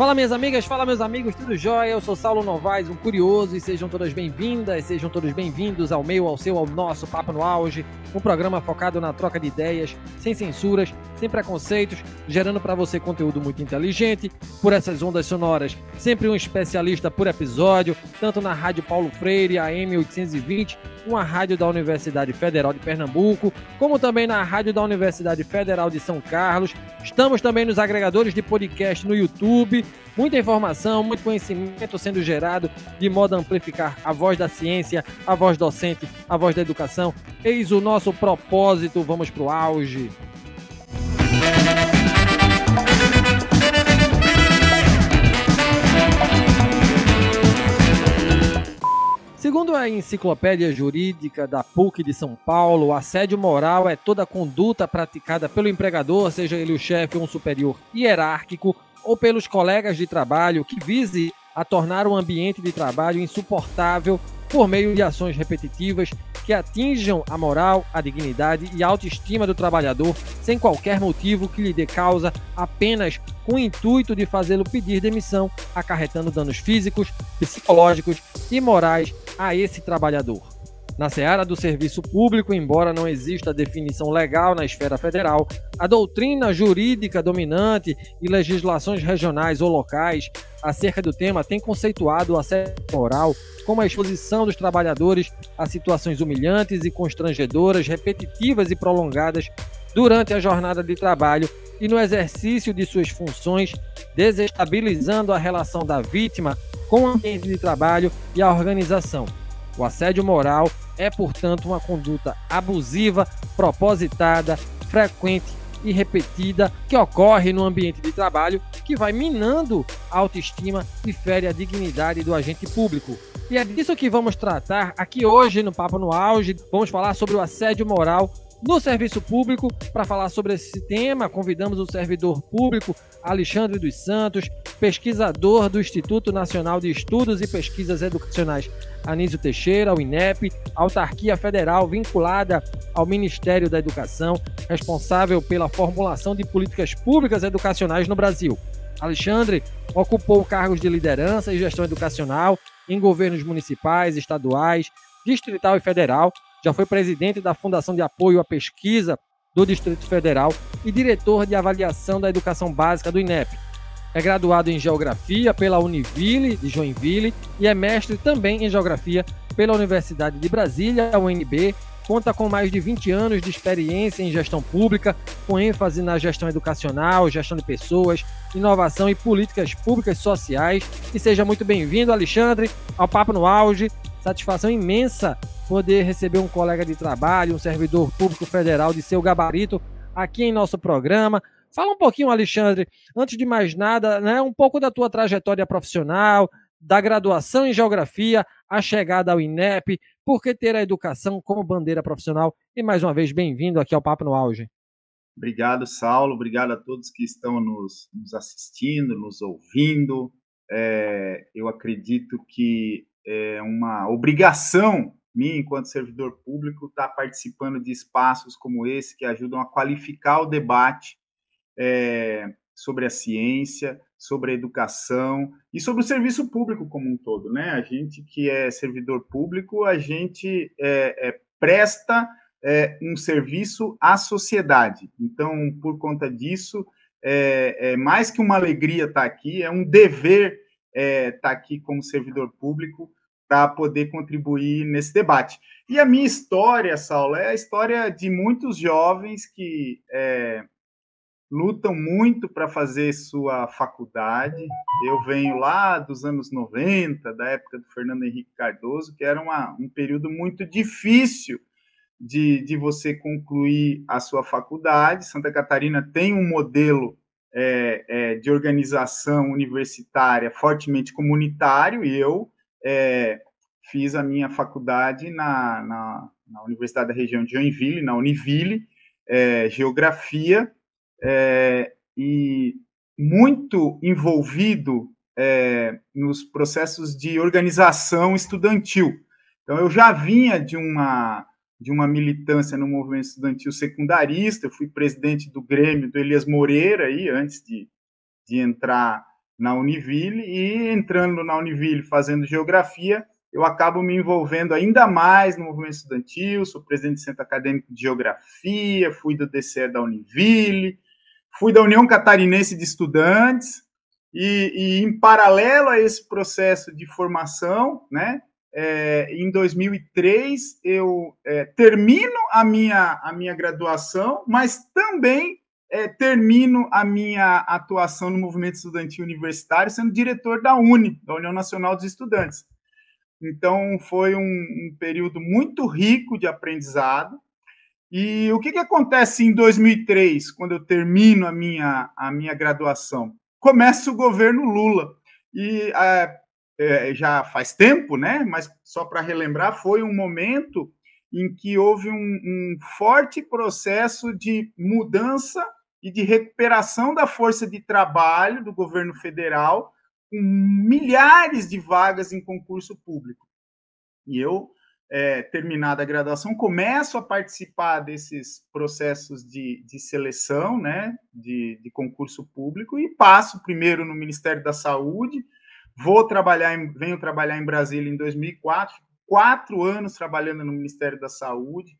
Fala minhas amigas, fala meus amigos, tudo jóia? Eu sou Saulo Novaes, um curioso, e sejam todas bem-vindas, sejam todos bem-vindos ao meu, ao seu, ao nosso Papo no Auge, um programa focado na troca de ideias, sem censuras, sem preconceitos, gerando para você conteúdo muito inteligente, por essas ondas sonoras, sempre um especialista por episódio, tanto na Rádio Paulo Freire, AM 820, uma rádio da Universidade Federal de Pernambuco, como também na rádio da Universidade Federal de São Carlos. Estamos também nos agregadores de podcast no YouTube, muita informação, muito conhecimento sendo gerado de modo a amplificar a voz da ciência, a voz docente, a voz da educação. Eis o nosso propósito, vamos para o auge. Segundo a Enciclopédia Jurídica da PUC de São Paulo, o assédio moral é toda conduta praticada pelo empregador, seja ele o chefe ou um superior hierárquico, ou pelos colegas de trabalho que vise a tornar o ambiente de trabalho insuportável por meio de ações repetitivas que atinjam a moral, a dignidade e a autoestima do trabalhador sem qualquer motivo que lhe dê causa, apenas com o intuito de fazê-lo pedir demissão, acarretando danos físicos, psicológicos e morais a esse trabalhador. Na seara do serviço público, embora não exista definição legal na esfera federal, a doutrina jurídica dominante e legislações regionais ou locais acerca do tema têm conceituado o assédio moral como a exposição dos trabalhadores a situações humilhantes e constrangedoras, repetitivas e prolongadas durante a jornada de trabalho e no exercício de suas funções, desestabilizando a relação da vítima com o ambiente de trabalho e a organização. O assédio moral é, portanto, uma conduta abusiva, propositada, frequente e repetida que ocorre no ambiente de trabalho, que vai minando a autoestima e fere a dignidade do agente público. E é disso que vamos tratar aqui hoje no Papo no Auge. Vamos falar sobre o assédio moral no serviço público. Para falar sobre esse tema, convidamos o servidor público Alexandre dos Santos, pesquisador do Instituto Nacional de Estudos e Pesquisas Educacionais Anísio Teixeira, o INEP, autarquia federal vinculada ao Ministério da Educação, responsável pela formulação de políticas públicas educacionais no Brasil. Alexandre ocupou cargos de liderança e gestão educacional em governos municipais, estaduais, distrital e federal, já foi presidente da Fundação de Apoio à Pesquisa do Distrito Federal e diretor de avaliação da educação básica do INEP. É graduado em Geografia pela Univille de Joinville e é mestre também em Geografia pela Universidade de Brasília, UNB. Conta com mais de 20 anos de experiência em gestão pública, com ênfase na gestão educacional, gestão de pessoas, inovação e políticas públicas sociais. E seja muito bem-vindo, Alexandre, ao Papo no Auge. Satisfação imensa poder receber um colega de trabalho, um servidor público federal de seu gabarito aqui em nosso programa. Fala um pouquinho, Alexandre, antes de mais nada, né, um pouco da tua trajetória profissional, da graduação em geografia, a chegada ao INEP, por que ter a educação como bandeira profissional e mais uma vez bem-vindo aqui ao Papo no Auge. Obrigado, Saulo. Obrigado a todos que estão nos, nos assistindo, nos ouvindo. É, eu acredito que é uma obrigação minha, enquanto servidor público, estar tá participando de espaços como esse que ajudam a qualificar o debate é, sobre a ciência, sobre a educação e sobre o serviço público como um todo, né? A gente que é servidor público, a gente é, é, presta um serviço à sociedade. Então, por conta disso, é, mais que uma alegria estar aqui, é um dever estar aqui como servidor público para poder contribuir nesse debate. E a minha história, Saulo, é a história de muitos jovens que é, lutam muito para fazer sua faculdade. Eu venho lá dos anos 90, da época do Fernando Henrique Cardoso, que era uma, um período muito difícil de, de você concluir a sua faculdade. Santa Catarina tem um modelo é, é, de organização universitária fortemente comunitário, e eu é, fiz a minha faculdade na, na, na, Universidade da Região de Joinville, na Univille, é, Geografia, é, e muito envolvido é, nos processos de organização estudantil. Então, eu já vinha de uma, de uma militância no movimento estudantil secundarista, eu fui presidente do Grêmio do Elias Moreira, aí, antes de, de entrar na Univille e entrando na Univille fazendo geografia, eu acabo me envolvendo ainda mais no movimento estudantil, sou presidente do Centro Acadêmico de Geografia, fui do DCE da Univille, fui da União Catarinense de Estudantes, e, e em paralelo a esse processo de formação, né, é, em 2003 eu é, termino a minha, a minha graduação, mas também é, termino a minha atuação no movimento estudantil universitário sendo diretor da UNE, da União Nacional dos Estudantes. Então, foi um, um período muito rico de aprendizado. E o que, que acontece em 2003, quando eu termino a minha, a minha graduação? Começa o governo Lula. E é, é, já faz tempo, né? Mas só para relembrar, foi um momento em que houve um, um forte processo de mudança e de recuperação da força de trabalho do governo federal, com milhares de vagas em concurso público. E eu, é, terminada a graduação, começo a participar desses processos de, de seleção, né, de, de concurso público, e passo primeiro no Ministério da Saúde, vou trabalhar, em, venho trabalhar em Brasília em 2004, quatro anos trabalhando no Ministério da Saúde,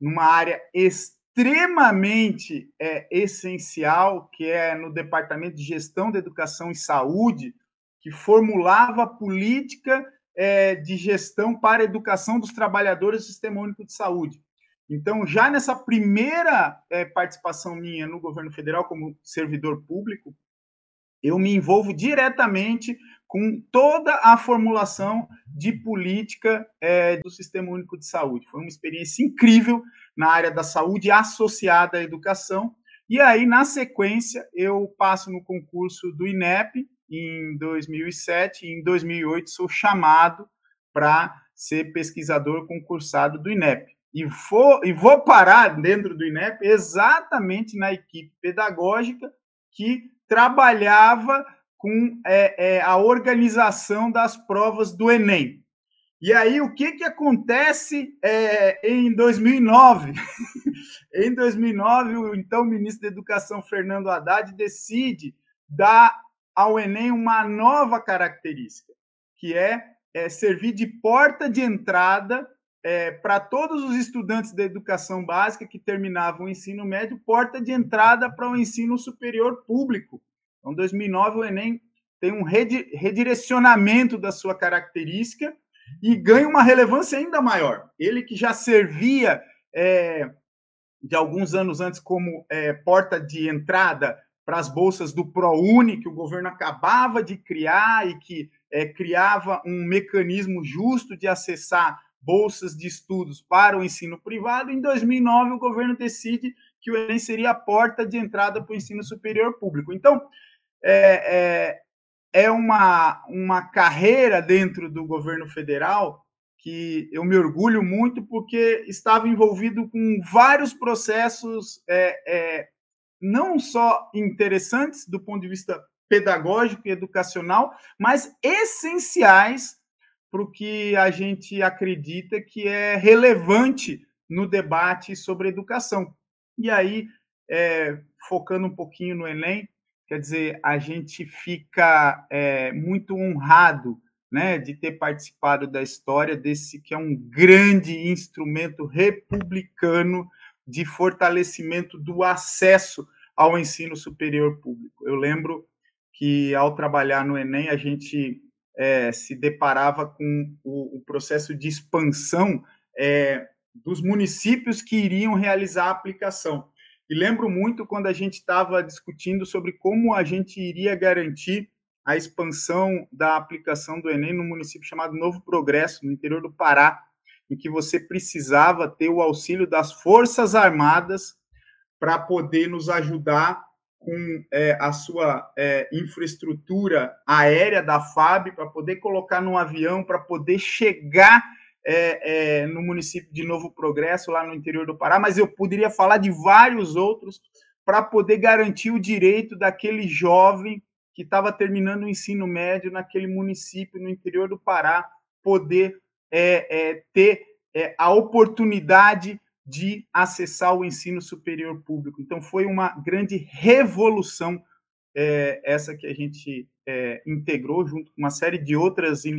numa área extremamente é, essencial, que é no Departamento de Gestão da Educação e Saúde, que formulava política é, de gestão para a educação dos trabalhadores do Sistema Único de Saúde. Então, já nessa primeira é, participação minha no governo federal como servidor público, eu me envolvo diretamente com toda a formulação de política é, do Sistema Único de Saúde. Foi uma experiência incrível na área da saúde associada à educação. E aí, na sequência, eu passo no concurso do INEP em 2007 e em 2008 sou chamado para ser pesquisador concursado do INEP. E vou, e vou parar dentro do INEP exatamente na equipe pedagógica que trabalhava com é, é, a organização das provas do Enem. E aí, o que, que acontece é, em 2009? em 2009, o então ministro da Educação, Fernando Haddad, decide dar ao Enem uma nova característica, que é, é servir de porta de entrada é, para todos os estudantes da educação básica que terminavam o ensino médio, porta de entrada para o ensino superior público. Então, 2009, o Enem tem um redirecionamento da sua característica e ganha uma relevância ainda maior. Ele que já servia é, de alguns anos antes como é, porta de entrada para as bolsas do ProUni, que o governo acabava de criar e que é, criava um mecanismo justo de acessar bolsas de estudos para o ensino privado, em 2009 o governo decide que o Enem seria a porta de entrada para o ensino superior público. Então, é, é, é uma, uma carreira dentro do governo federal que eu me orgulho muito porque estava envolvido com vários processos é, é, não só interessantes do ponto de vista pedagógico e educacional, mas essenciais para o que a gente acredita que é relevante no debate sobre educação. E aí, é, focando um pouquinho no Enem, Quer dizer, a gente fica é, muito honrado né, de ter participado da história desse que é um grande instrumento republicano de fortalecimento do acesso ao ensino superior público. Eu lembro que, ao trabalhar no Enem, a gente é, se deparava com o, o processo de expansão é, dos municípios que iriam realizar a aplicação. E lembro muito quando a gente estava discutindo sobre como a gente iria garantir a expansão da aplicação do Enem no município chamado Novo Progresso, no interior do Pará, em que você precisava ter o auxílio das Forças Armadas para poder nos ajudar com é, a sua é, infraestrutura aérea da FAB, para poder colocar num avião, para poder chegar é, é, no município de Novo Progresso, lá no interior do Pará, mas eu poderia falar de vários outros para poder garantir o direito daquele jovem que estava terminando o ensino médio naquele município no interior do Pará poder é, é ter é, a oportunidade de acessar o ensino superior público. Então foi uma grande revolução é, essa que a gente é, integrou junto com uma série de outras in,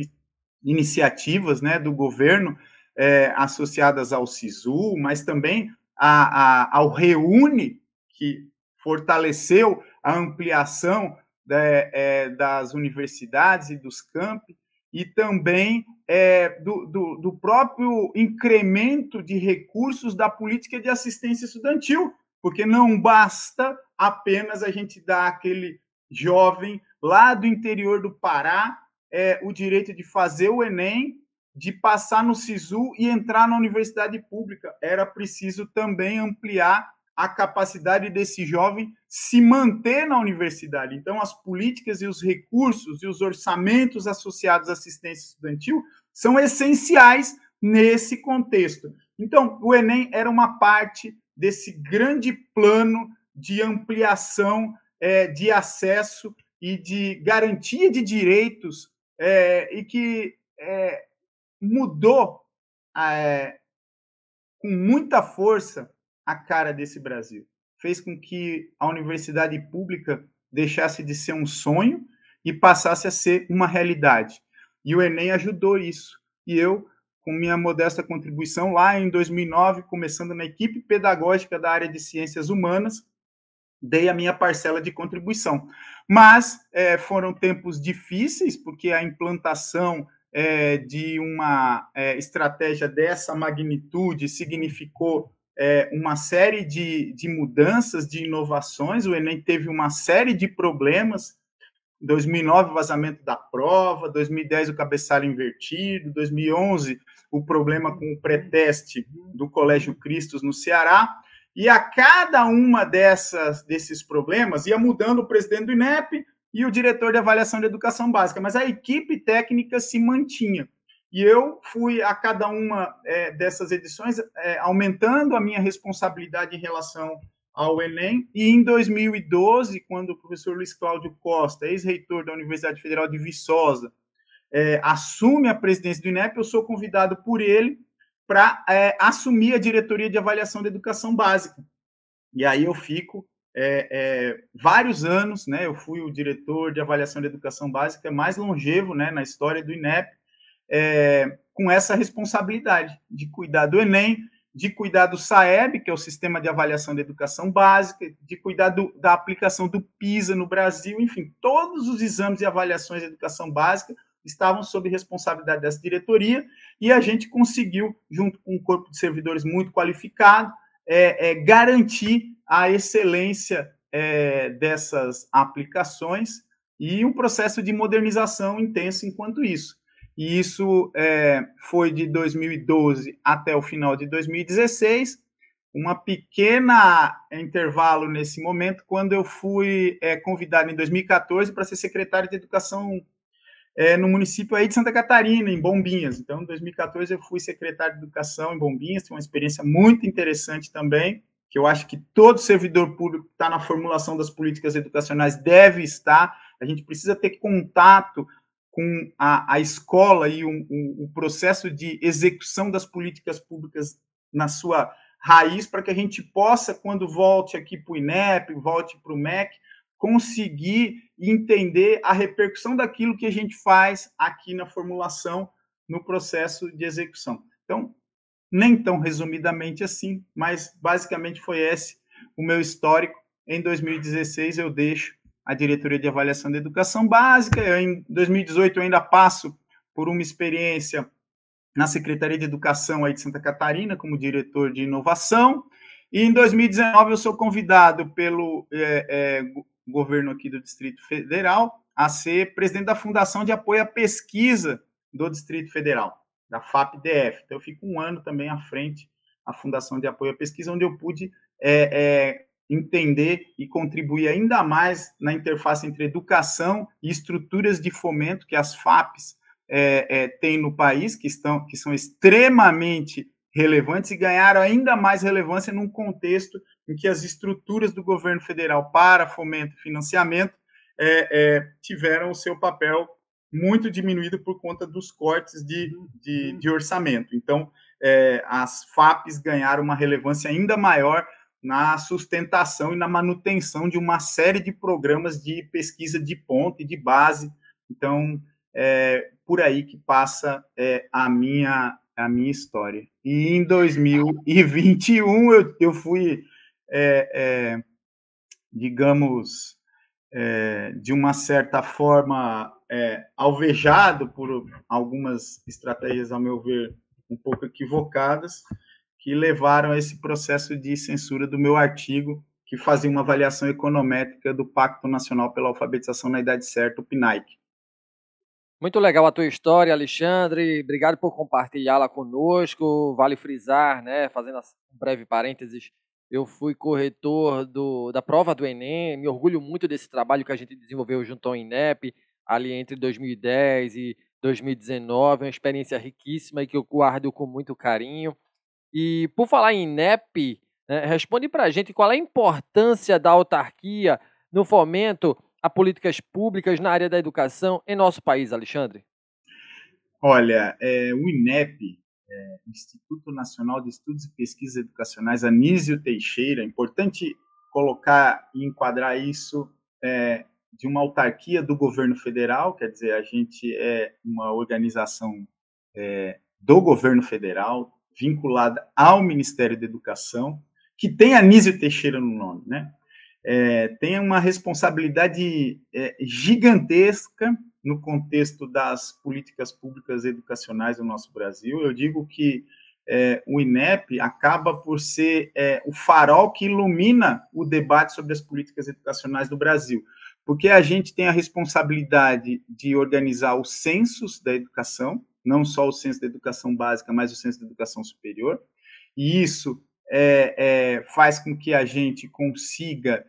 iniciativas né, do governo é, associadas ao SISU, mas também a, a, ao Reúne, que fortaleceu a ampliação né, é, das universidades e dos campi, e também é, do, do, do, próprio incremento de recursos da política de assistência estudantil, porque não basta apenas a gente dar aquele jovem lá do interior do Pará é, o direito de fazer o Enem, de passar no SISU e entrar na universidade pública. Era preciso também ampliar a capacidade desse jovem se manter na universidade. Então, as políticas e os recursos e os orçamentos associados à assistência estudantil são essenciais nesse contexto. Então, o Enem era uma parte desse grande plano de ampliação é, de acesso e de garantia de direitos é, e que é, mudou é, com muita força a cara desse Brasil. Fez com que a universidade pública deixasse de ser um sonho e passasse a ser uma realidade. E o Enem ajudou isso. E eu, com minha modesta contribuição, lá em 2009, começando na equipe pedagógica da área de ciências humanas, dei a minha parcela de contribuição. Mas é, foram tempos difíceis, porque a implantação é, de uma é, estratégia dessa magnitude significou é, uma série de, de mudanças, de inovações. O Enem teve uma série de problemas. 2009, vazamento da prova, 2010, o cabeçalho invertido, 2011, o problema com o pré-teste do Colégio Cristos no Ceará. E a cada uma dessas desses problemas ia mudando o presidente do INEP e o diretor de avaliação de educação básica, mas a equipe técnica se mantinha. E eu fui a cada uma é, dessas edições é, aumentando a minha responsabilidade em relação ao Enem. E em 2012, quando o professor Luiz Cláudio Costa, ex-reitor da Universidade Federal de Viçosa, é, assume a presidência do INEP, eu sou convidado por ele para é, assumir a diretoria de avaliação da educação básica. E aí eu fico é, é, vários anos, né? Eu fui o diretor de avaliação da educação básica mais longevo, né, na história do INEP, é, com essa responsabilidade de cuidar do Enem, de cuidar do SAEB, que é o Sistema de Avaliação da Educação Básica, de cuidar do, da aplicação do PISA no Brasil, enfim, todos os exames e avaliações de educação básica estavam sob responsabilidade dessa diretoria, e a gente conseguiu, junto com um corpo de servidores muito qualificado, é, é, garantir a excelência é, dessas aplicações e um processo de modernização intenso enquanto isso. E isso é, foi de 2012 até o final de 2016, uma pequena intervalo nesse momento, quando eu fui é, convidado em 2014 para ser secretário de Educação é, no município aí de Santa Catarina, em Bombinhas. Então, em 2014, eu fui secretário de Educação em Bombinhas, tive uma experiência muito interessante também, que eu acho que todo servidor público que está na formulação das políticas educacionais deve estar. A gente precisa ter contato com a, a escola e o, o, o processo de execução das políticas públicas na sua raiz, para que a gente possa, quando volte aqui para o INEP, volte para o MEC, conseguir entender a repercussão daquilo que a gente faz aqui na formulação, no processo de execução. Então, nem tão resumidamente assim, mas basicamente foi esse o meu histórico. Em 2016, eu deixo a diretoria de avaliação da educação básica. Eu, em 2018, eu ainda passo por uma experiência na Secretaria de Educação aí de Santa Catarina, como diretor de inovação. E em 2019, eu sou convidado pelo é, é, governo aqui do Distrito Federal a ser presidente da Fundação de Apoio à Pesquisa do Distrito Federal, da FAP-DF. Então, eu fico um ano também à frente da Fundação de Apoio à Pesquisa, onde eu pude é, é, entender e contribuir ainda mais na interface entre educação e estruturas de fomento que as FAPs é, é, têm no país, que, estão, que são extremamente relevantes e ganharam ainda mais relevância num contexto em que as estruturas do governo federal para fomento e financiamento é, é, tiveram o seu papel muito diminuído por conta dos cortes de, de, de orçamento. Então, é, as FAPs ganharam uma relevância ainda maior na sustentação e na manutenção de uma série de programas de pesquisa de ponta e de base. Então, é por aí que passa é, a, minha, a minha história. E em 2021 eu, eu fui, é, é, digamos, é, de uma certa forma, é, alvejado por algumas estratégias, ao meu ver, um pouco equivocadas, que levaram a esse processo de censura do meu artigo, que fazia uma avaliação econométrica do Pacto Nacional pela Alfabetização na Idade Certa, o PNAIC. Muito legal a tua história, Alexandre. Obrigado por compartilhá-la conosco. Vale frisar, né, fazendo um breve parênteses, eu fui corretor do, da prova do Enem, me orgulho muito desse trabalho que a gente desenvolveu junto ao INEP, ali entre 2010 e 2019, uma experiência riquíssima e que eu guardo com muito carinho. E por falar em INEP, né, responde para a gente qual é a importância da autarquia no fomento a políticas públicas na área da educação em nosso país, Alexandre. Olha, é, o INEP, é, Instituto Nacional de Estudos e Pesquisas Educacionais, Anísio Teixeira, é importante colocar e enquadrar isso é, de uma autarquia do governo federal, quer dizer, a gente é uma organização é, do governo federal, vinculada ao Ministério da Educação, que tem Anísio Teixeira no nome, né? É, tem uma responsabilidade é, gigantesca no contexto das políticas públicas educacionais do nosso Brasil. Eu digo que é, o INEP acaba por ser é, o farol que ilumina o debate sobre as políticas educacionais do Brasil, porque a gente tem a responsabilidade de organizar os censos da educação, não só o censo da educação básica, mas o censo da educação superior. E isso é, é, faz com que a gente consiga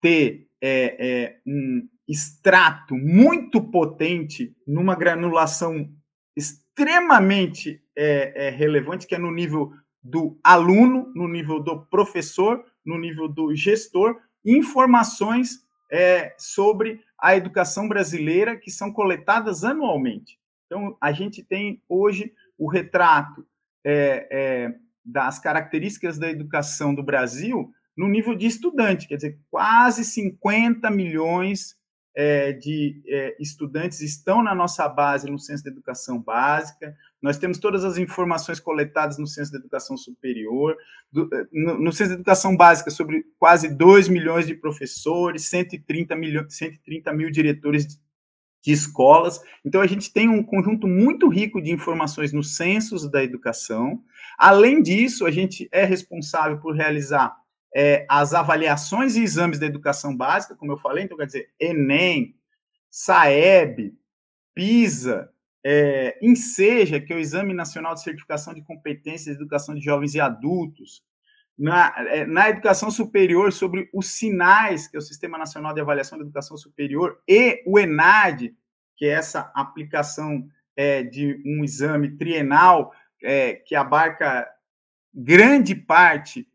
ter é, é um extrato muito potente numa granulação extremamente é, é, relevante, que é no nível do aluno, no nível do professor, no nível do gestor, informações sobre a educação brasileira que são coletadas anualmente. Então, a gente tem hoje o retrato é, é, das características da educação do Brasil no nível de estudante, quer dizer, quase 50 milhões é, de é, estudantes estão na nossa base no Centro de Educação Básica, nós temos todas as informações coletadas no Centro de Educação Superior, do, é, no, no Centro de Educação Básica sobre quase 2 milhões de professores, 130, milhões, 130 mil diretores de escolas. Então, a gente tem um conjunto muito rico de informações nos censos da educação. Além disso, a gente é responsável por realizar é, as avaliações e exames da educação básica, como eu falei, então, quer dizer, Enem, SAEB, PISA, é, INSEJA, que é o Exame Nacional de Certificação de Competências de Educação de Jovens e Adultos, na, é, na educação superior sobre os sinais, que é o Sistema Nacional de Avaliação da Educação Superior, e o ENAD, que é essa aplicação é, de um exame trienal é, que abarca grande parte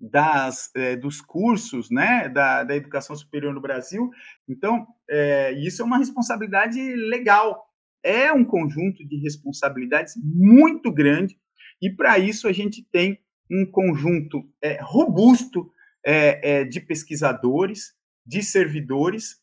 das, é, dos cursos né, da, da educação superior no Brasil. Então, é, isso é uma responsabilidade legal. É um conjunto de responsabilidades muito grande, e para isso a gente tem um conjunto é, robusto é, é, de pesquisadores, de servidores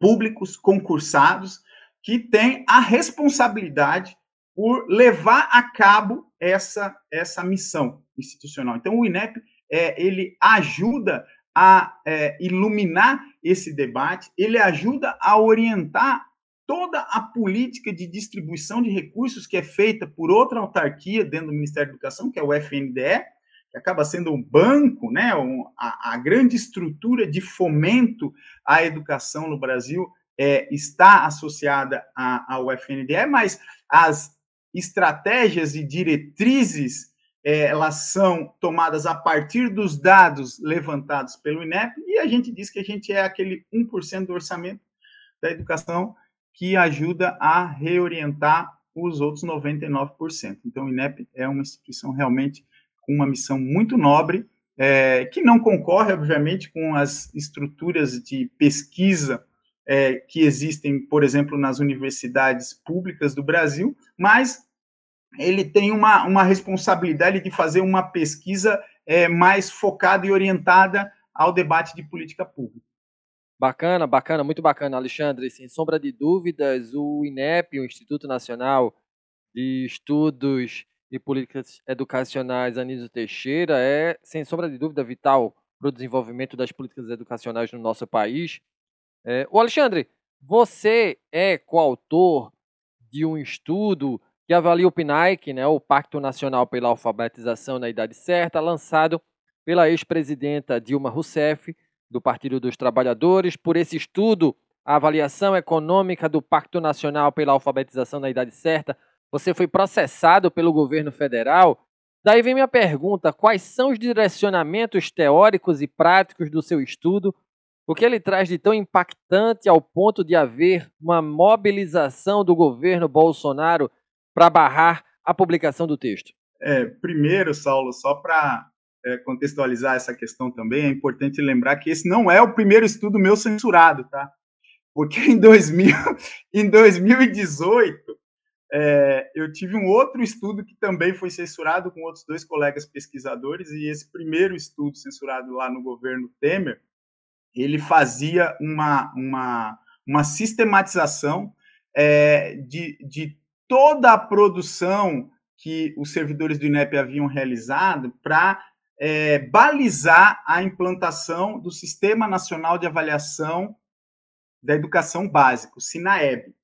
públicos concursados que têm a responsabilidade por levar a cabo essa, essa missão institucional. Então, o INEP é, ele ajuda a é, iluminar esse debate, ele ajuda a orientar toda a política de distribuição de recursos que é feita por outra autarquia dentro do Ministério da Educação, que é o FNDE, que acaba sendo um banco, né, um, a, a, grande estrutura de fomento à educação no Brasil é, está associada ao FNDE, mas as estratégias e diretrizes é, elas são tomadas a partir dos dados levantados pelo INEP, e a gente diz que a gente é aquele 1% do orçamento da educação que ajuda a reorientar os outros 99%. Então, o INEP é uma instituição realmente com uma missão muito nobre, é, que não concorre, obviamente, com as estruturas de pesquisa é, que existem, por exemplo, nas universidades públicas do Brasil, mas ele tem uma, uma responsabilidade de fazer uma pesquisa é, mais focada e orientada ao debate de política pública. Bacana, bacana, muito bacana, Alexandre. Sem sombra de dúvidas, o INEP, o Instituto Nacional de Estudos e Políticas Educacionais Anísio Teixeira, é, sem sombra de dúvida, vital para o desenvolvimento das políticas educacionais no nosso país. É, o Alexandre, você é coautor de um estudo que avalia o PNAEC, né, o Pacto Nacional pela Alfabetização na Idade Certa, lançado pela ex-presidenta Dilma Rousseff, do Partido dos Trabalhadores. Por esse estudo, a avaliação econômica do Pacto Nacional pela Alfabetização na Idade Certa, você foi processado pelo governo federal. Daí vem minha pergunta: quais são os direcionamentos teóricos e práticos do seu estudo? O que ele traz de tão impactante ao ponto de haver uma mobilização do governo Bolsonaro para barrar a publicação do texto? É, primeiro, Saulo, só para é, contextualizar essa questão também, é importante lembrar que esse não é o primeiro estudo meu censurado, tá? Porque em, 2000, em 2018 é, eu tive um outro estudo que também foi censurado com outros dois colegas pesquisadores, e esse primeiro estudo censurado lá no governo Temer, ele fazia uma, uma, uma sistematização é, de, de toda a produção que os servidores do INEP haviam realizado para é, balizar a implantação do Sistema Nacional de Avaliação da Educação Básica, o SINAEB.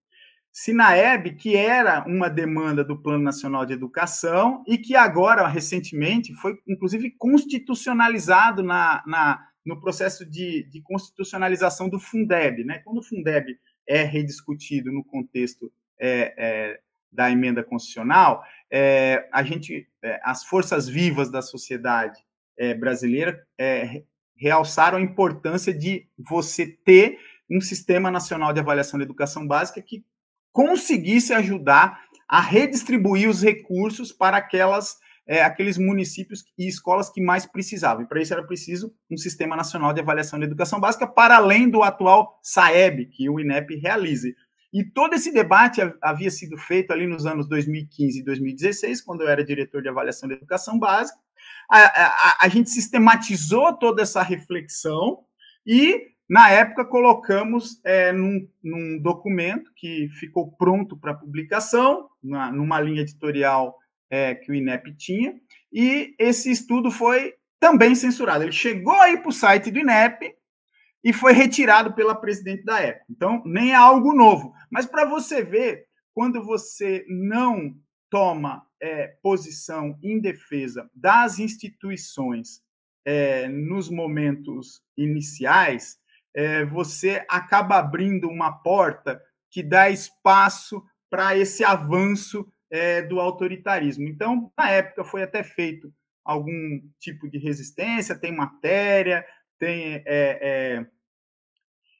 SINAEB, que era uma demanda do Plano Nacional de Educação e que agora, recentemente, foi inclusive constitucionalizado na, na no processo de, de, constitucionalização do Fundeb. Né? Quando o Fundeb é rediscutido no contexto é, é, da emenda constitucional, é, a gente, é, as forças vivas da sociedade é, brasileira é, realçaram a importância de você ter um sistema nacional de avaliação da educação básica que conseguisse ajudar a redistribuir os recursos para aquelas é, aqueles municípios e escolas que mais precisavam. E para isso era preciso um sistema nacional de avaliação da educação básica para além do atual SAEB que o INEP realize. E todo esse debate havia sido feito ali nos anos 2015 e 2016, quando eu era diretor de avaliação da educação básica, a, a, a gente sistematizou toda essa reflexão e, na época, colocamos é, num, num, documento que ficou pronto para publicação, na, numa linha editorial é, que o INEP tinha, e esse estudo foi também censurado. Ele chegou aí para o site do INEP e foi retirado pela presidente da época. Então, nem é algo novo. Mas para você ver, quando você não toma é, posição em defesa das instituições é, nos momentos iniciais, é, você acaba abrindo uma porta que dá espaço para esse avanço é, do autoritarismo. Então, na época, foi até feito algum tipo de resistência, tem matéria, tem é,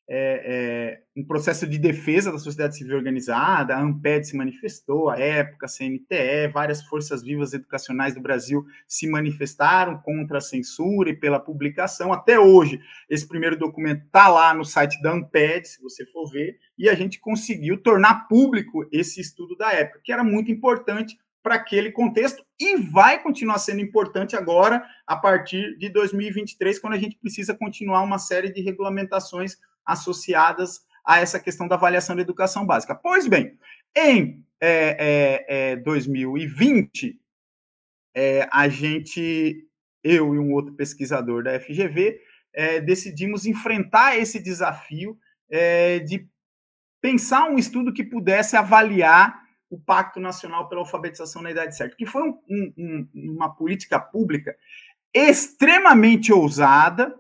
é, é, um processo de defesa da sociedade civil organizada, a AMPED se manifestou, a época, a CNTE, várias forças vivas educacionais do Brasil se manifestaram contra a censura e pela publicação. Até hoje, esse primeiro documento está lá no site da AMPED, se você for ver, e a gente conseguiu tornar público esse estudo da época, que era muito importante para aquele contexto e vai continuar sendo importante agora, a partir de 2023, quando a gente precisa continuar uma série de regulamentações associadas a essa questão da avaliação da educação básica. Pois bem, em é, é, é, 2020, é, a gente, eu e um outro pesquisador da FGV, é, decidimos enfrentar esse desafio é, de pensar um estudo que pudesse avaliar o Pacto Nacional pela Alfabetização na Idade Certa, que foi um, um, uma política pública extremamente ousada,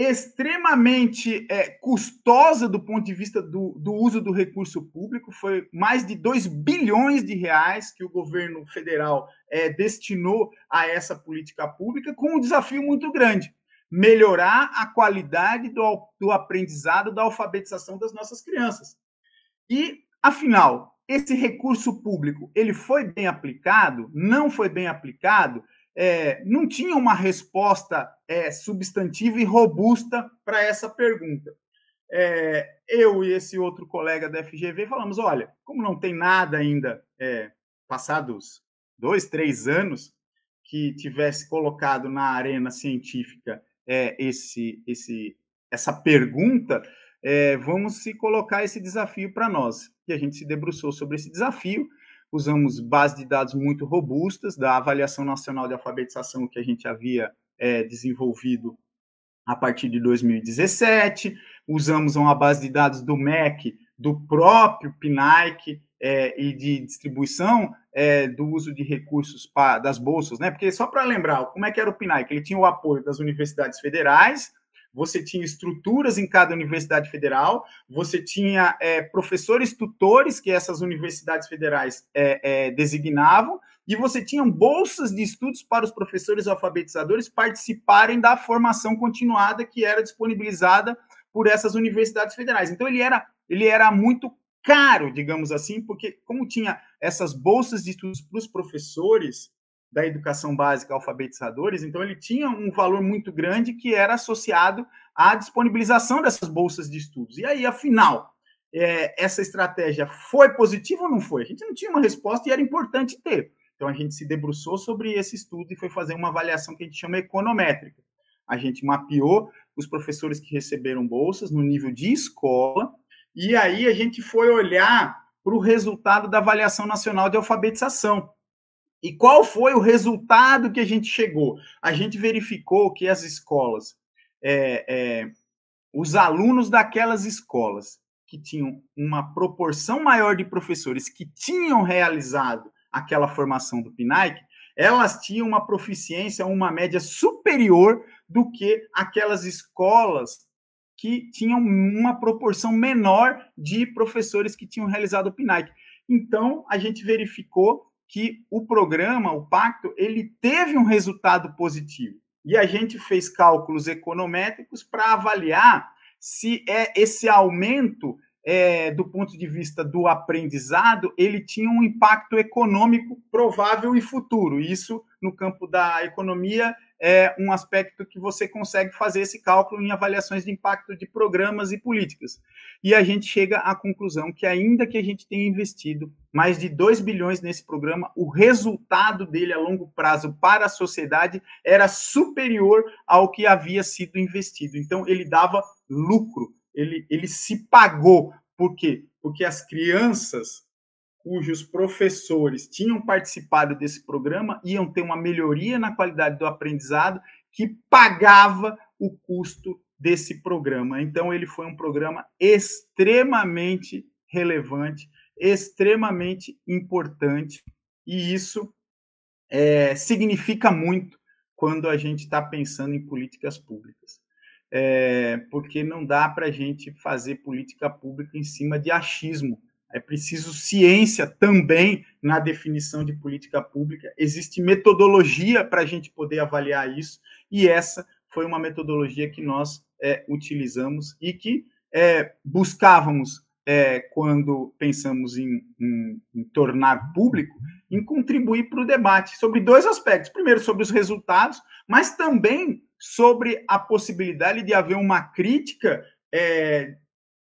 extremamente é, custosa do ponto de vista do, do, uso do recurso público. Foi mais de 2 bilhões de reais que o governo federal é, destinou a essa política pública, com um desafio muito grande: melhorar a qualidade do, do aprendizado, da alfabetização das nossas crianças. E, afinal, esse recurso público ele foi bem aplicado? Não foi bem aplicado? É, não tinha uma resposta é, substantiva e robusta para essa pergunta. É, eu e esse outro colega da FGV falamos: olha, como não tem nada ainda, é, passados dois, três anos, que tivesse colocado na arena científica é, esse, esse, essa pergunta, é, vamos se colocar esse desafio para nós. E a gente se debruçou sobre esse desafio, usamos bases de dados muito robustas da Avaliação Nacional de Alfabetização que a gente havia é, desenvolvido a partir de 2017, usamos uma base de dados do MEC, do próprio PNAEC é, e de distribuição é, do uso de recursos pra, das bolsas, né? Porque só para lembrar, como é que era o PNAEC? Ele tinha o apoio das universidades federais, você tinha estruturas em cada universidade federal, você tinha é, professores tutores que essas universidades federais é, é, designavam, e você tinha bolsas de estudos para os professores alfabetizadores participarem da formação continuada que era disponibilizada por essas universidades federais. Então ele era, ele era muito caro, digamos assim, porque como tinha essas bolsas de estudos para os professores, da educação básica alfabetizadores, então ele tinha um valor muito grande que era associado à disponibilização dessas bolsas de estudos. E aí, afinal, é, essa estratégia foi positiva ou não foi? A gente não tinha uma resposta e era importante ter. Então a gente se debruçou sobre esse estudo e foi fazer uma avaliação que a gente chama econométrica. A gente mapeou os professores que receberam bolsas no nível de escola, e aí a gente foi olhar para o resultado da avaliação nacional de alfabetização. E qual foi o resultado que a gente chegou? A gente verificou que as escolas, é, é, os alunos daquelas escolas que tinham uma proporção maior de professores que tinham realizado aquela formação do PNAEC, elas tinham uma proficiência, uma média superior do que aquelas escolas que tinham uma proporção menor de professores que tinham realizado o PNAEC. Então, a gente verificou que o programa, o pacto, ele teve um resultado positivo. E a gente fez cálculos econométricos para avaliar se é esse aumento é, do ponto de vista do aprendizado, ele tinha um impacto econômico provável e futuro. Isso, no campo da economia, é um aspecto que você consegue fazer esse cálculo em avaliações de impacto de programas e políticas. E a gente chega à conclusão que, ainda que a gente tenha investido mais de 2 bilhões nesse programa, o resultado dele a longo prazo para a sociedade era superior ao que havia sido investido. Então, ele dava lucro, ele, ele se pagou. Por quê? Porque as crianças cujos professores tinham participado desse programa iam ter uma melhoria na qualidade do aprendizado que pagava o custo desse programa. Então, ele foi um programa extremamente relevante, extremamente importante, e isso é, significa muito quando a gente está pensando em políticas públicas. É, porque não dá para a gente fazer política pública em cima de achismo é preciso ciência também na definição de política pública. Existe metodologia para a gente poder avaliar isso, e essa foi uma metodologia que nós é, utilizamos e que é, buscávamos, é, quando pensamos em, em, em, tornar público, em contribuir para o debate sobre dois aspectos. Primeiro, sobre os resultados, mas também sobre a possibilidade de haver uma crítica é,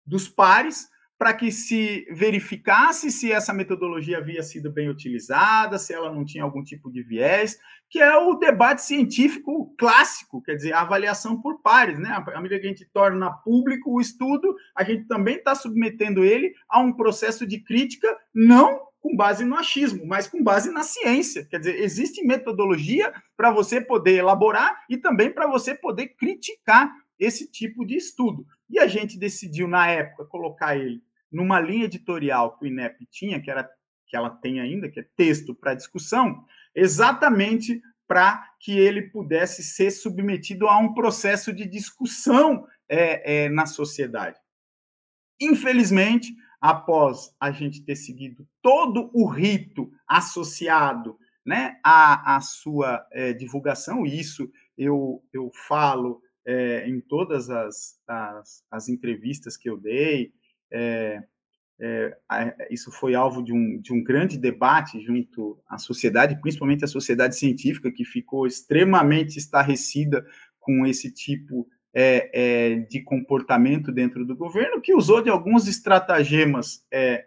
dos pares para que se verificasse se essa metodologia havia sido bem utilizada, se ela não tinha algum tipo de viés, que é o debate científico clássico, quer dizer, a avaliação por pares, né? À medida que a gente torna público o estudo, a gente também está submetendo ele a um processo de crítica, não com base no achismo, mas com base na ciência. Quer dizer, existe metodologia para você poder elaborar e também para você poder criticar esse tipo de estudo. E a gente decidiu, na época, colocar ele numa linha editorial que o INEP tinha, que, era, que ela tem ainda, que é texto para discussão, exatamente para que ele pudesse ser submetido a um processo de discussão é, é, na sociedade. Infelizmente, após a gente ter seguido todo o rito associado né, à, à sua é, divulgação, isso eu, eu falo é, em todas as, as, as, entrevistas que eu dei, é, isso foi alvo de um, de um grande debate junto à sociedade, principalmente a sociedade científica, que ficou extremamente estarrecida com esse tipo é, é, de comportamento dentro do governo, que usou de alguns estratagemas é,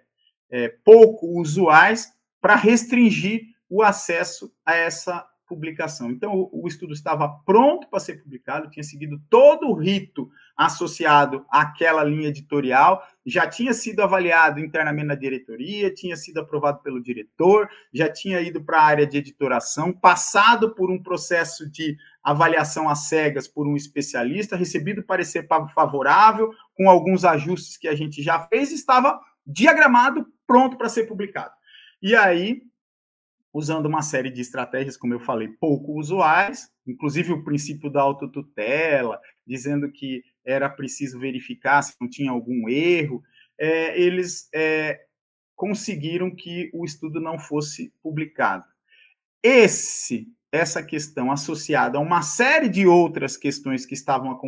é, pouco usuais para restringir o acesso a essa publicação. Então, o, estudo estava pronto para ser publicado, tinha seguido todo o rito associado àquela linha editorial, já tinha sido avaliado internamente na diretoria, tinha sido aprovado pelo diretor, já tinha ido para a área de editoração, passado por um processo de avaliação às cegas por um especialista, recebido parecer favorável, com alguns ajustes que a gente já fez, estava diagramado, pronto para ser publicado. E aí, usando uma série de estratégias, como eu falei, pouco usuais, inclusive o princípio da autotutela, dizendo que era preciso verificar se não tinha algum erro, é, eles é, conseguiram que o estudo não fosse publicado. Esse, essa questão associada a uma série de outras questões que estavam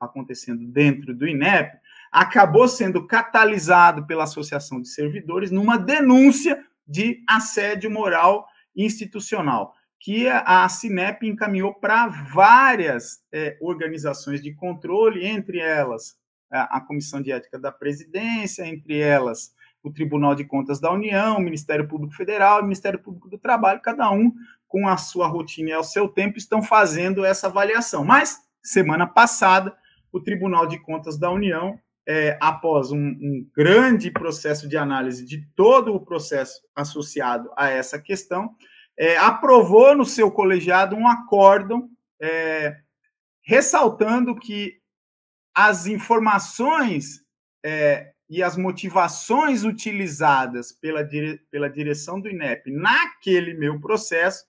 acontecendo dentro do INEP, acabou sendo catalisado pela Associação de Servidores numa denúncia de assédio moral institucional, que a Cinep encaminhou para várias é, organizações de controle, entre elas a, a Comissão de Ética da Presidência, entre elas o Tribunal de Contas da União, o Ministério Público Federal, o Ministério Público do Trabalho, cada um com a sua rotina e ao seu tempo estão fazendo essa avaliação. Mas, semana passada, o Tribunal de Contas da União é, após um, um, grande processo de análise de todo o processo associado a essa questão, é, aprovou no seu colegiado um acórdão é, ressaltando que as informações é, e as motivações utilizadas pela, dire, pela direção do INEP naquele meu processo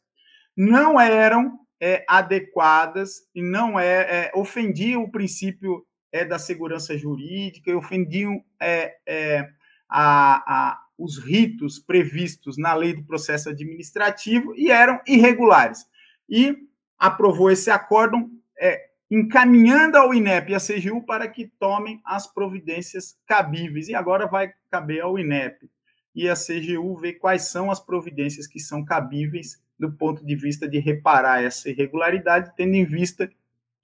não eram é, adequadas e não é, é ofendiam o princípio é, da segurança jurídica e ofendiam é, é, a, a, os ritos previstos na lei do processo administrativo e eram irregulares. E aprovou esse acórdão, é, encaminhando ao INEP e à CGU para que tomem as providências cabíveis. E agora vai caber ao INEP e a CGU ver quais são as providências que são cabíveis do ponto de vista de reparar essa irregularidade, tendo em vista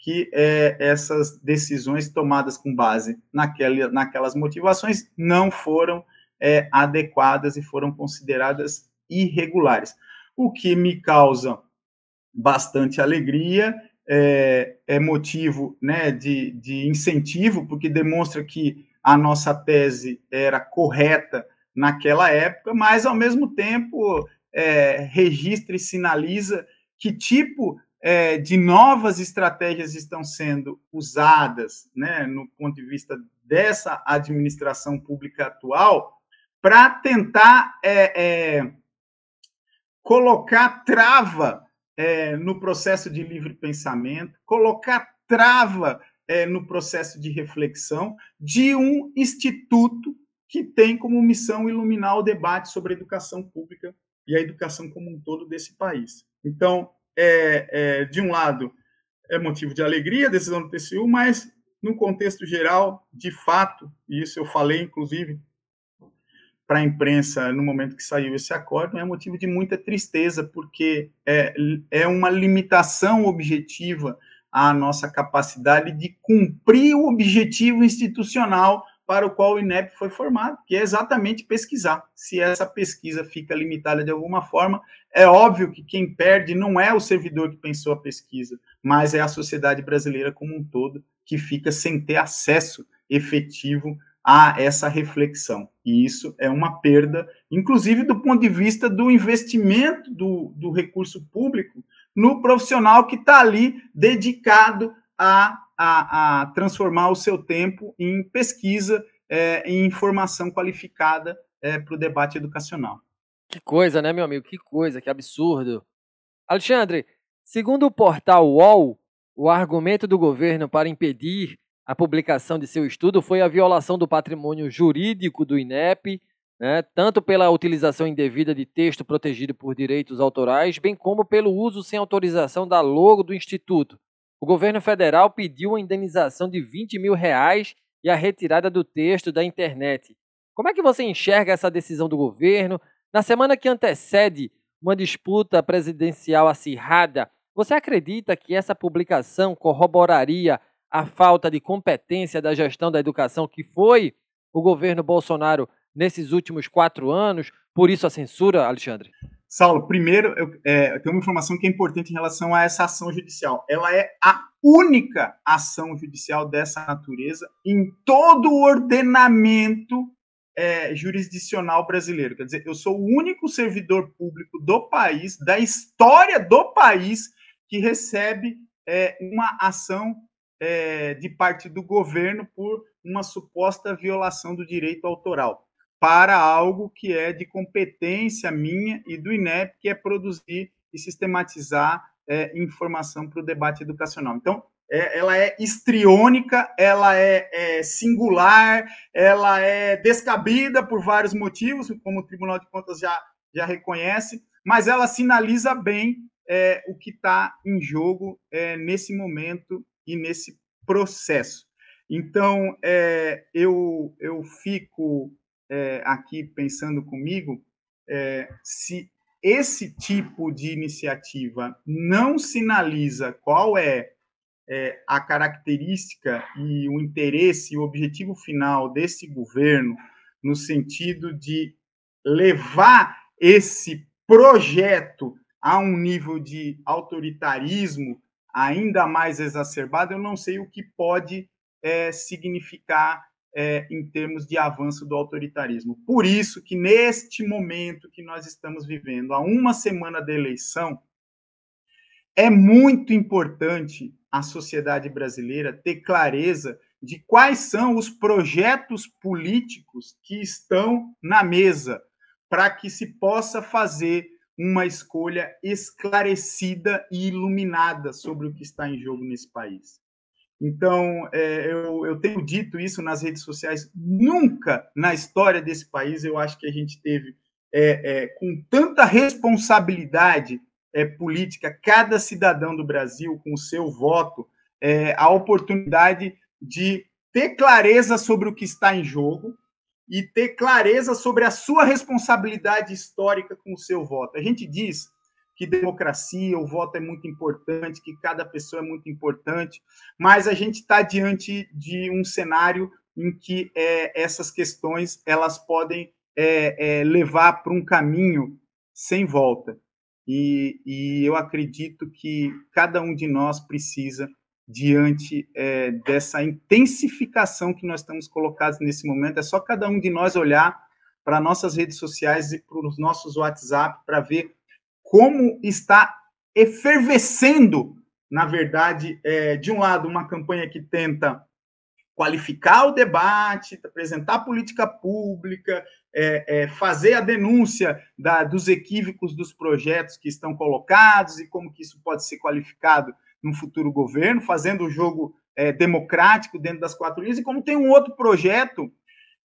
que é, essas decisões tomadas com base naquela, naquelas motivações não foram é, adequadas e foram consideradas irregulares. O que me causa bastante alegria, é, é motivo né, de, de incentivo, porque demonstra que a nossa tese era correta naquela época, mas, ao mesmo tempo, é, registra e sinaliza que tipo é, de novas estratégias estão sendo usadas, né, no ponto de vista dessa administração pública atual, para tentar é, é, colocar trava é, no processo de livre pensamento, colocar trava é, no processo de reflexão de um instituto que tem como missão iluminar o debate sobre a educação pública e a educação como um todo desse país. Então, é, é, de um lado, é motivo de alegria a decisão do TCU, mas no contexto geral, de fato, e isso eu falei, inclusive, para a imprensa no momento que saiu esse acordo, é motivo de muita tristeza, porque é, é uma limitação objetiva à nossa capacidade de cumprir o objetivo institucional para o qual o INEP foi formado, que é exatamente pesquisar. Se essa pesquisa fica limitada de alguma forma, é óbvio que quem perde não é o servidor que pensou a pesquisa, mas é a sociedade brasileira como um todo que fica sem ter acesso efetivo a essa reflexão. E isso é uma perda, inclusive do ponto de vista do investimento do, do recurso público no profissional que está ali dedicado a a, a transformar o seu tempo em pesquisa, é, em informação qualificada é, para o debate educacional. Que coisa, né, meu amigo? Que coisa, que absurdo. Alexandre, segundo o portal UOL, o argumento do governo para impedir a publicação de seu estudo foi a violação do patrimônio jurídico do INEP, né, tanto pela utilização indevida de texto protegido por direitos autorais, bem como pelo uso sem autorização da logo do Instituto. O governo federal pediu uma indenização de 20 mil reais e a retirada do texto da internet. Como é que você enxerga essa decisão do governo? Na semana que antecede uma disputa presidencial acirrada, você acredita que essa publicação corroboraria a falta de competência da gestão da educação que foi o governo Bolsonaro nesses últimos quatro anos? Por isso a censura, Alexandre? Saulo, primeiro, eu, é, eu tenho uma informação que é importante em relação a essa ação judicial. Ela é a única ação judicial dessa natureza em todo o ordenamento é, jurisdicional brasileiro. Quer dizer, eu sou o único servidor público do país, da história do país, que recebe é, uma ação é, de parte do governo por uma suposta violação do direito autoral para algo que é de competência minha e do INEP, que é produzir e sistematizar é, informação para o debate educacional. Então, é, ela é histriônica, ela é, é, singular, ela é descabida por vários motivos, como o Tribunal de Contas já, já reconhece, mas ela sinaliza bem é, o que está em jogo é, nesse momento e nesse processo. Então, é, eu, eu fico é, aqui pensando comigo é, se esse tipo de iniciativa não sinaliza qual é, é, a característica e o interesse e o objetivo final desse governo no sentido de levar esse projeto a um nível de autoritarismo ainda mais exacerbado, eu não sei o que pode é, significar é, em termos de avanço do autoritarismo. Por isso que neste momento que nós estamos vivendo, a uma semana da eleição, é muito importante a sociedade brasileira ter clareza de quais são os projetos políticos que estão na mesa, para que se possa fazer uma escolha esclarecida e iluminada sobre o que está em jogo nesse país. Então, é, eu, eu, tenho dito isso nas redes sociais. Nunca na história desse país eu acho que a gente teve, é, é, com tanta responsabilidade é, política, cada cidadão do Brasil, com o seu voto, é, a oportunidade de ter clareza sobre o que está em jogo e ter clareza sobre a sua responsabilidade histórica com o seu voto. A gente diz que democracia, o voto é muito importante, que cada pessoa é muito importante, mas a gente está diante de um cenário em que é, essas questões elas podem é, é, levar para um caminho sem volta. E, e, eu acredito que cada um de nós precisa, diante é, dessa intensificação que nós estamos colocados nesse momento, é só cada um de nós olhar para nossas redes sociais e para os nossos WhatsApp para ver como está efervescendo, na verdade, é, de um lado, uma campanha que tenta qualificar o debate, apresentar política pública, é, é, fazer a denúncia da, dos equívocos dos projetos que estão colocados e como que isso pode ser qualificado no futuro governo, fazendo o jogo é, democrático dentro das quatro linhas, e como tem um outro projeto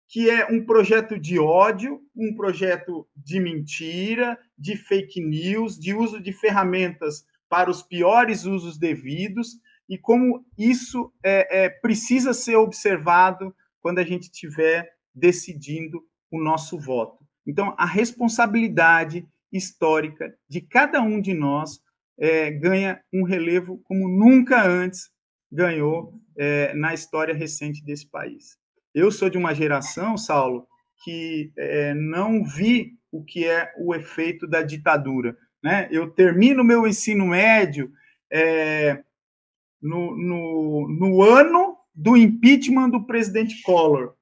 que é um projeto de ódio, um projeto de mentira, de fake news, de uso de ferramentas para os piores usos devidos, e como isso é, é, precisa ser observado quando a gente estiver decidindo o nosso voto. Então, a responsabilidade histórica de cada um de nós é, ganha um relevo como nunca antes ganhou é, na história recente desse país. Eu sou de uma geração, Saulo, que é, não vi o que é o efeito da ditadura. Né? Eu termino meu ensino médio é, no, no, no ano do impeachment do presidente Collor.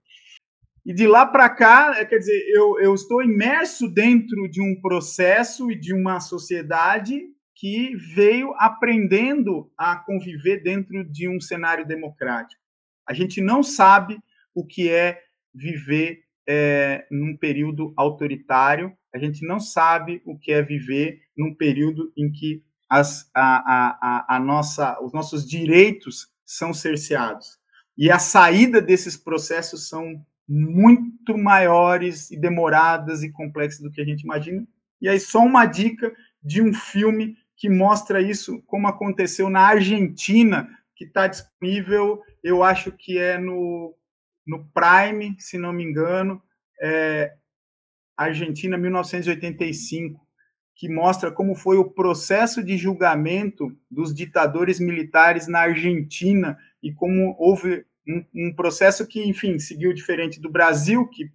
E de lá para cá, é, quer dizer, eu, eu estou imerso dentro de um processo e de uma sociedade que veio aprendendo a conviver dentro de um cenário democrático. A gente não sabe o que é viver é, num período autoritário, a gente não sabe o que é viver num período em que as, a, a, a nossa, os nossos direitos são cerceados. E a saída desses processos são muito maiores e demoradas e complexas do que a gente imagina. E aí, só uma dica de um filme que mostra isso, como aconteceu na Argentina, que está disponível, eu acho que é no no Prime, se não me engano, é, Argentina 1985, que mostra como foi o processo de julgamento dos ditadores militares na Argentina e como houve um, um processo que, enfim, seguiu diferente do Brasil, que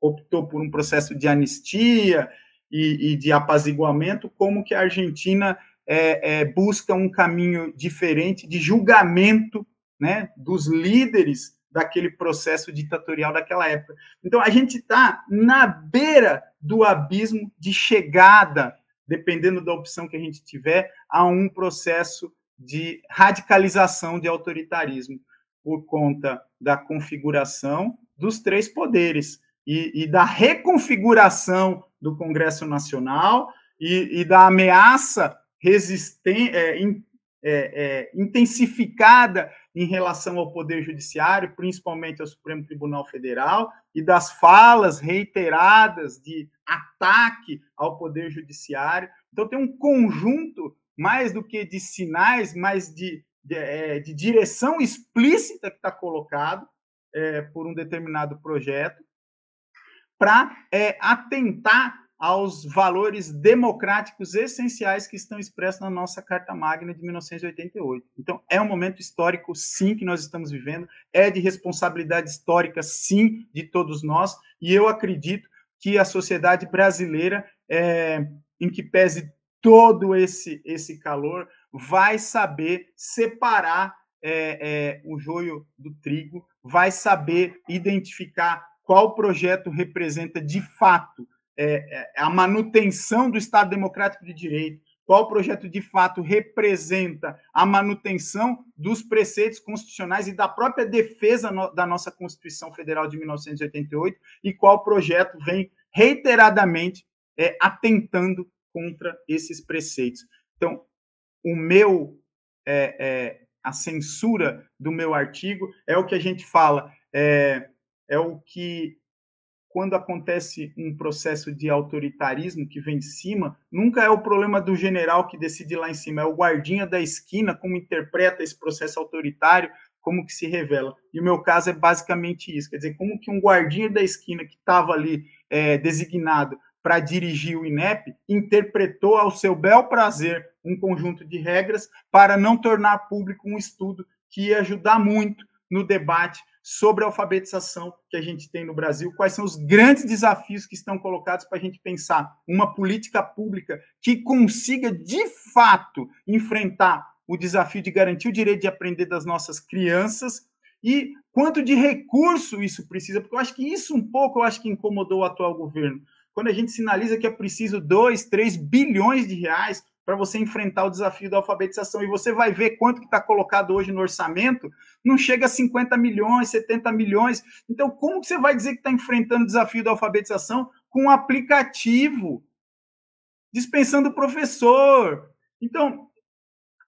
optou por um processo de anistia e, e de apaziguamento, como que a Argentina é, é, busca um caminho diferente de julgamento né, dos líderes daquele processo ditatorial daquela época. Então, a gente está na beira do abismo de chegada, dependendo da opção que a gente tiver, a um processo de radicalização de autoritarismo, por conta da configuração dos três poderes e, e da reconfiguração do Congresso Nacional e, e da ameaça resistente, é, é, é, intensificada em relação ao Poder Judiciário, principalmente ao Supremo Tribunal Federal, e das falas reiteradas de ataque ao Poder Judiciário. Então, tem um conjunto, mais do que de sinais, mais de, de, é, de direção explícita que está colocado é, por um determinado projeto, para é, atentar aos valores democráticos essenciais que estão expressos na nossa Carta Magna de 1988. Então, é um momento histórico, sim, que nós estamos vivendo, é de responsabilidade histórica, sim, de todos nós, e eu acredito que a sociedade brasileira, é, em que pese todo esse, esse calor, vai saber separar é, é, o joio do trigo, vai saber identificar qual projeto representa de fato é, é, a manutenção do Estado Democrático de Direito, qual projeto de fato representa a manutenção dos preceitos constitucionais e da própria defesa no, da nossa Constituição Federal de 1988 e qual projeto vem reiteradamente é, atentando contra esses preceitos. Então, o meu é, é, a censura do meu artigo é o que a gente fala, é, é o que quando acontece um processo de autoritarismo que vem de cima, nunca é o problema do general que decide lá em cima, é o guardinha da esquina como interpreta esse processo autoritário, como que se revela. E o meu caso é basicamente isso, quer dizer, como que um guardinha da esquina que estava ali é, designado para dirigir o INEP interpretou ao seu bel prazer um conjunto de regras para não tornar público um estudo que ia ajudar muito no debate sobre a alfabetização que a gente tem no Brasil, quais são os grandes desafios que estão colocados para a gente pensar uma política pública que consiga, de fato, enfrentar o desafio de garantir o direito de aprender das nossas crianças e quanto de recurso isso precisa, porque eu acho que isso um pouco eu acho que incomodou o atual governo. Quando a gente sinaliza que é preciso 2, 3 bilhões de reais para você enfrentar o desafio da alfabetização. E você vai ver quanto que está colocado hoje no orçamento, não chega a 50 milhões, 70 milhões. Então, como que você vai dizer que está enfrentando o desafio da alfabetização com um aplicativo, dispensando o professor? Então,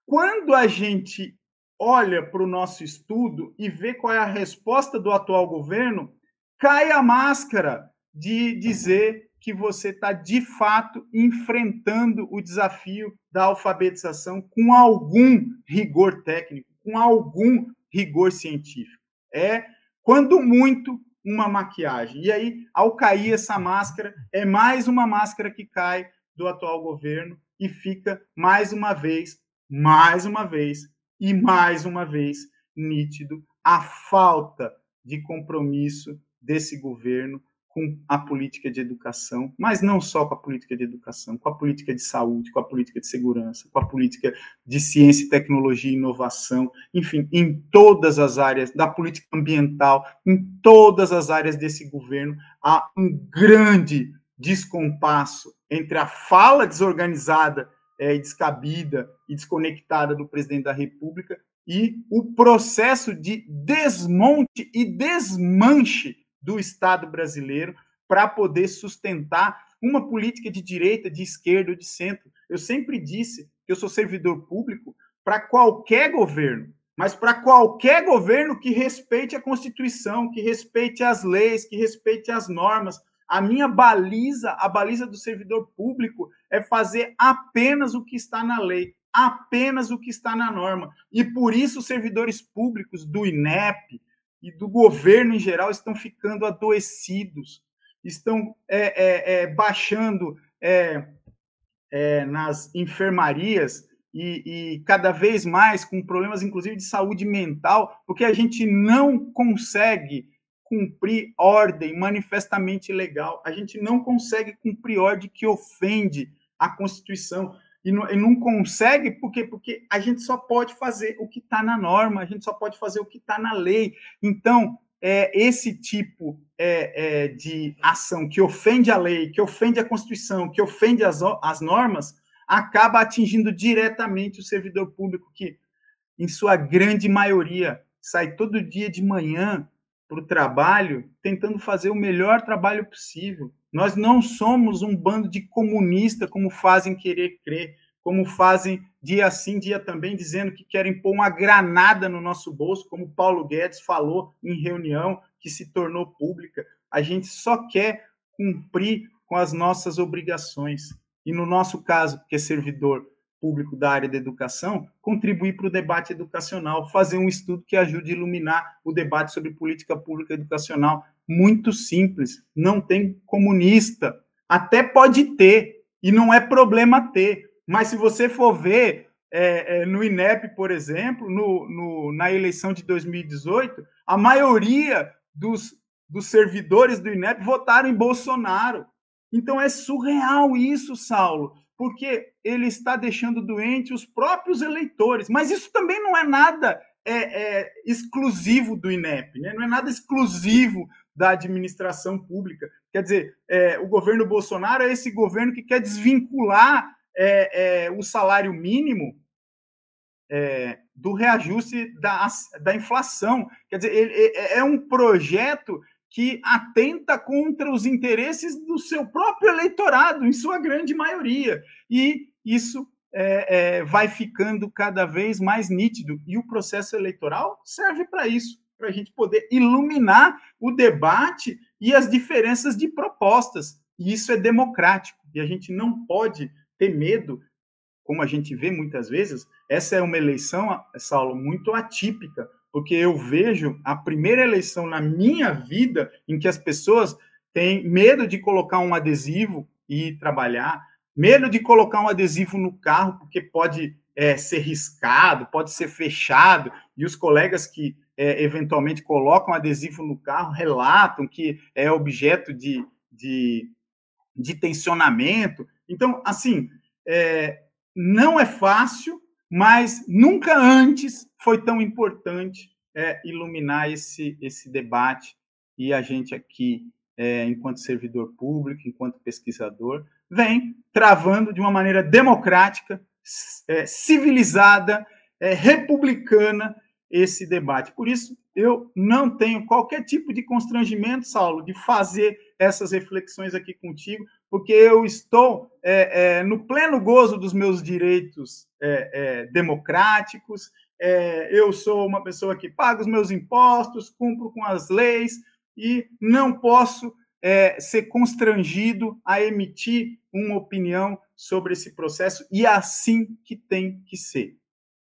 quando a gente olha para o nosso estudo e vê qual é a resposta do atual governo, cai a máscara de dizer que você está de fato enfrentando o desafio da alfabetização com algum rigor técnico, com algum rigor científico. É, quando muito, uma maquiagem. E aí, ao cair essa máscara, é mais uma máscara que cai do atual governo e fica mais uma vez, mais uma vez e mais uma vez nítido a falta de compromisso desse governo com a política de educação, mas não só com a política de educação, com a política de saúde, com a política de segurança, com a política de ciência, tecnologia e inovação, enfim, em todas as áreas da política ambiental, em todas as áreas desse governo, há um grande descompasso entre a fala desorganizada é, descabida e desconectada do presidente da República e o processo de desmonte e desmanche do Estado brasileiro para poder sustentar uma política de direita, de esquerda ou de centro. Eu sempre disse que eu sou servidor público para qualquer governo, mas para qualquer governo que respeite a Constituição, que respeite as leis, que respeite as normas. A minha baliza, a baliza do servidor público, é fazer apenas o que está na lei, apenas o que está na norma. E por isso os servidores públicos do INEP, e do governo em geral estão ficando adoecidos, estão é, é, é, baixando é, é, nas enfermarias e, e, cada vez mais com problemas, inclusive, de saúde mental, porque a gente não consegue, cumprir ordem manifestamente legal. A gente não consegue cumprir ordem que ofende a Constituição. E não, e não consegue por quê? Porque a gente só pode fazer o que está na norma, a gente só pode fazer o que está na lei. Então, é, esse tipo é, é, de ação que ofende a lei, que ofende a Constituição, que ofende as, as normas, acaba atingindo diretamente o servidor público, que, em sua grande maioria, sai todo dia de manhã para o trabalho tentando fazer o melhor trabalho possível. Nós não somos um bando de comunista, como fazem querer crer, como fazem dia sim, dia também, dizendo que querem pôr uma granada no nosso bolso, como Paulo Guedes falou em reunião que se tornou pública. A gente só quer cumprir com as nossas obrigações. E no nosso caso, que é servidor público da área da educação, contribuir para o debate educacional, fazer um estudo que ajude a iluminar o debate sobre política pública educacional. Muito simples, não tem comunista. Até pode ter, e não é problema ter, mas se você for ver é, é, no INEP, por exemplo, no, no, na eleição de 2018, a maioria dos, dos servidores do INEP votaram em Bolsonaro. Então é surreal isso, Saulo porque ele está deixando doente os próprios eleitores. Mas isso também não é nada é, é, exclusivo do INEP, né? não é nada exclusivo da administração pública. Quer dizer, é, o governo Bolsonaro é esse governo que quer desvincular é, é, o salário mínimo é, do reajuste da, da inflação. Quer dizer, ele, é um projeto que atenta contra os interesses do seu próprio eleitorado, em sua grande maioria. E isso é, é, vai ficando cada vez mais nítido. E o processo eleitoral serve para isso, para a gente poder iluminar o debate e as diferenças de propostas. E isso é democrático. E a gente não pode ter medo, como a gente vê muitas vezes. Essa é uma eleição, Saulo, muito atípica, porque eu vejo a primeira eleição na minha vida em que as pessoas têm medo de colocar um adesivo e trabalhar, medo de colocar um adesivo no carro, porque pode é, ser riscado, pode ser fechado, e os colegas que é, eventualmente colocam adesivo no carro relatam que é objeto de, de, de tensionamento. Então, assim, é, não é fácil, mas nunca antes foi tão importante é, iluminar esse, esse debate e a gente aqui, é, enquanto servidor público, enquanto pesquisador, vem travando de uma maneira democrática, é, civilizada, é, republicana esse debate. Por isso, eu não tenho qualquer tipo de constrangimento, Saulo, de fazer essas reflexões aqui contigo, porque eu estou é, é, no pleno gozo dos meus direitos é, é democráticos, é, eu sou uma pessoa que paga os meus impostos, cumpro com as leis e não posso é, ser constrangido a emitir uma opinião sobre esse processo e é assim que tem que ser.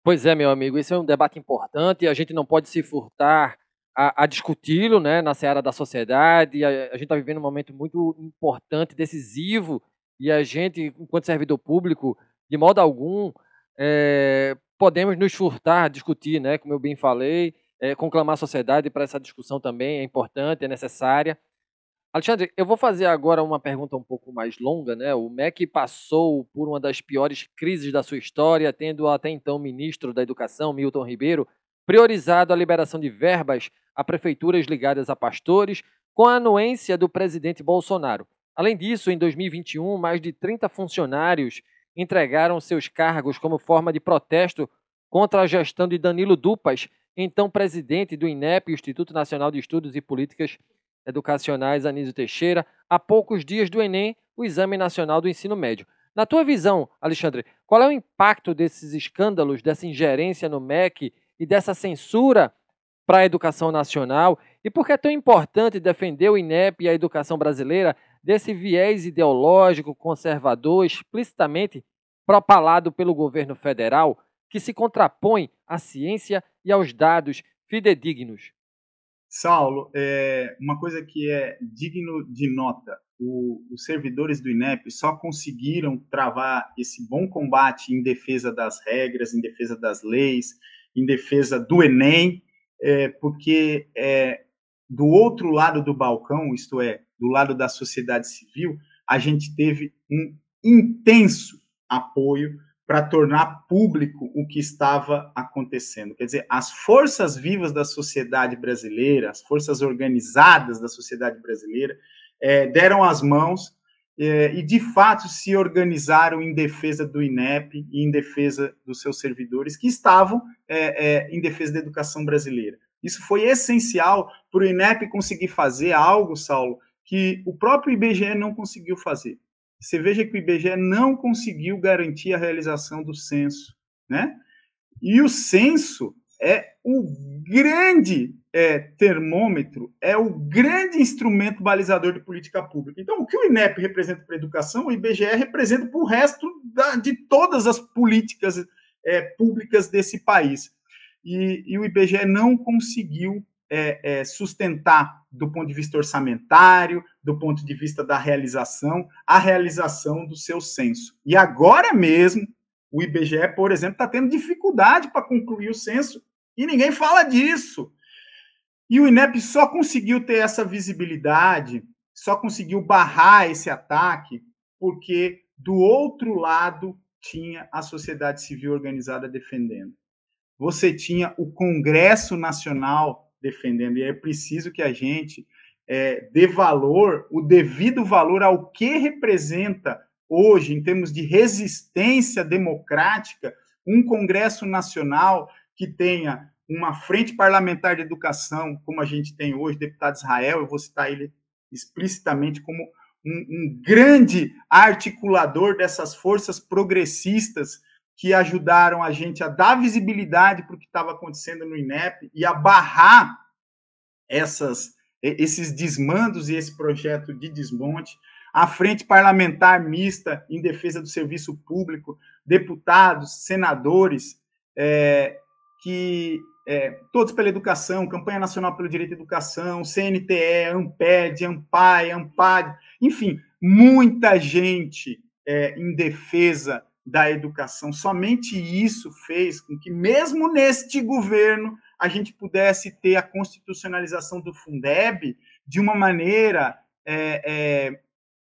Pois é, meu amigo, esse é um debate importante e a gente não pode se furtar a, a discuti-lo né, na seara da sociedade. A, a gente está vivendo um momento muito importante, decisivo, e a gente, enquanto servidor público, de modo algum, é, podemos nos furtar, discutir, né, como eu bem falei, é, conclamar a sociedade para essa discussão também é importante, é necessária. Alexandre, eu vou fazer agora uma pergunta um pouco mais longa, né? O MEC passou por uma das piores crises da sua história, tendo até então ministro da Educação, Milton Ribeiro, priorizado a liberação de verbas a prefeituras ligadas a pastores, com a anuência do presidente Bolsonaro. Além disso, em 2021, mais de 30 funcionários entregaram seus cargos como forma de protesto contra a gestão de Danilo Dupas, então presidente do INEP, Instituto Nacional de Estudos e Políticas Educacionais Anísio Teixeira, há poucos dias do Enem, o Exame Nacional do Ensino Médio. Na tua visão, Alexandre, qual é o impacto desses escândalos, dessa ingerência no MEC e dessa censura para a educação nacional e por que é tão importante defender o INEP e a educação brasileira desse viés ideológico conservador explicitamente propalado pelo governo federal que se contrapõe à ciência e aos dados fidedignos. Saulo, é uma coisa que é digno de nota: o, os servidores do INEP só conseguiram travar esse bom combate em defesa das regras, em defesa das leis, em defesa do Enem, é, porque é, do outro lado do balcão, isto é, do lado da sociedade civil, a gente teve um intenso apoio para tornar público o que estava acontecendo. Quer dizer, as forças vivas da sociedade brasileira, as forças organizadas da sociedade brasileira, é, deram as mãos é, e, de fato, se organizaram em defesa do INEP e em defesa dos seus servidores, que estavam é, é em defesa da educação brasileira. Isso foi essencial para o INEP conseguir fazer algo, Saulo, que o próprio IBGE não conseguiu fazer. Você veja que o IBGE não conseguiu garantir a realização do censo, né? E o censo é o grande é, termômetro, é o grande instrumento balizador de política pública. Então, o que o INEP representa para a educação, o IBGE representa para o resto da, de todas as políticas é, públicas desse país. E, e, o IBGE não conseguiu é, é, sustentar do ponto de vista orçamentário, do ponto de vista da realização, a realização do seu censo. E agora mesmo, o IBGE, por exemplo, está tendo dificuldade para concluir o censo e ninguém fala disso. E o INEP só conseguiu ter essa visibilidade, só conseguiu barrar esse ataque, porque do outro lado tinha a sociedade civil organizada defendendo. Você tinha o Congresso Nacional defendendo. E é preciso que a gente é, dê valor, o devido valor ao que representa hoje, em termos de resistência democrática, um Congresso Nacional que tenha uma frente parlamentar de educação, como a gente tem hoje, deputado Israel, eu vou citar ele explicitamente como um, um grande articulador dessas forças progressistas que ajudaram a gente a dar visibilidade para o que estava acontecendo no INEP e a barrar essas, esses desmandos e esse projeto de desmonte. A Frente Parlamentar Mista em Defesa do Serviço Público, deputados, senadores, é, que é, todos pela educação, Campanha Nacional pelo Direito à Educação, CNTE, AMPED, AMPAI, AMPAD, enfim, muita gente é, em defesa da educação. Somente isso fez com que, mesmo neste governo, a gente pudesse ter a constitucionalização do Fundeb de uma maneira é, é,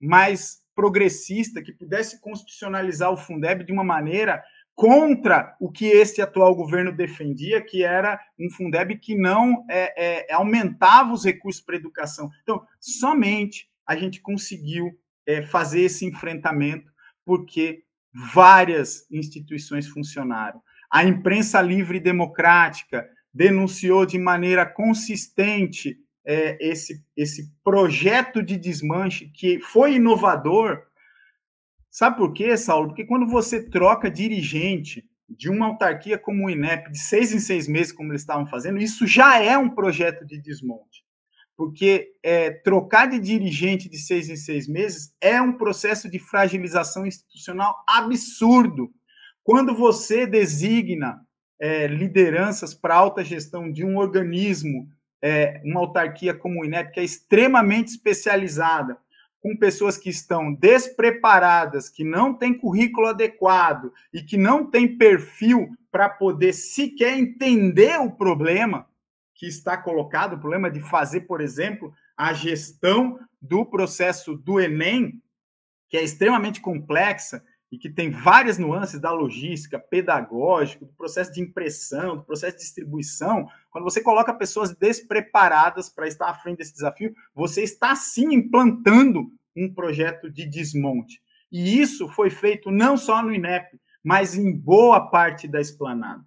mais progressista, que pudesse constitucionalizar o Fundeb de uma maneira contra o que este atual governo defendia, que era um Fundeb que não é, é aumentava os recursos para a educação. Então, somente a gente conseguiu é, fazer esse enfrentamento porque várias instituições funcionaram. A imprensa livre e democrática denunciou de maneira consistente é, esse, esse projeto de desmanche que foi inovador. Sabe por quê, Saulo? Porque quando você troca dirigente de uma autarquia como o INEP de seis em seis meses, como eles estavam fazendo, isso já é um projeto de desmonte porque é, trocar de dirigente de seis em seis meses é um processo de fragilização institucional absurdo. Quando você designa é, lideranças para alta gestão de um organismo, é, uma autarquia como o INEP, que é extremamente especializada, com pessoas que estão despreparadas, que não têm currículo adequado e que não têm perfil para poder sequer entender o problema, que está colocado, o problema de fazer, por exemplo, a gestão do processo do Enem, que é extremamente complexa e que tem várias nuances da logística, pedagógico, do processo de impressão, do processo de distribuição. Quando você coloca pessoas despreparadas para estar à frente desse desafio, você está sim implantando um projeto de desmonte. E isso foi feito não só no INEP, mas em boa parte da esplanada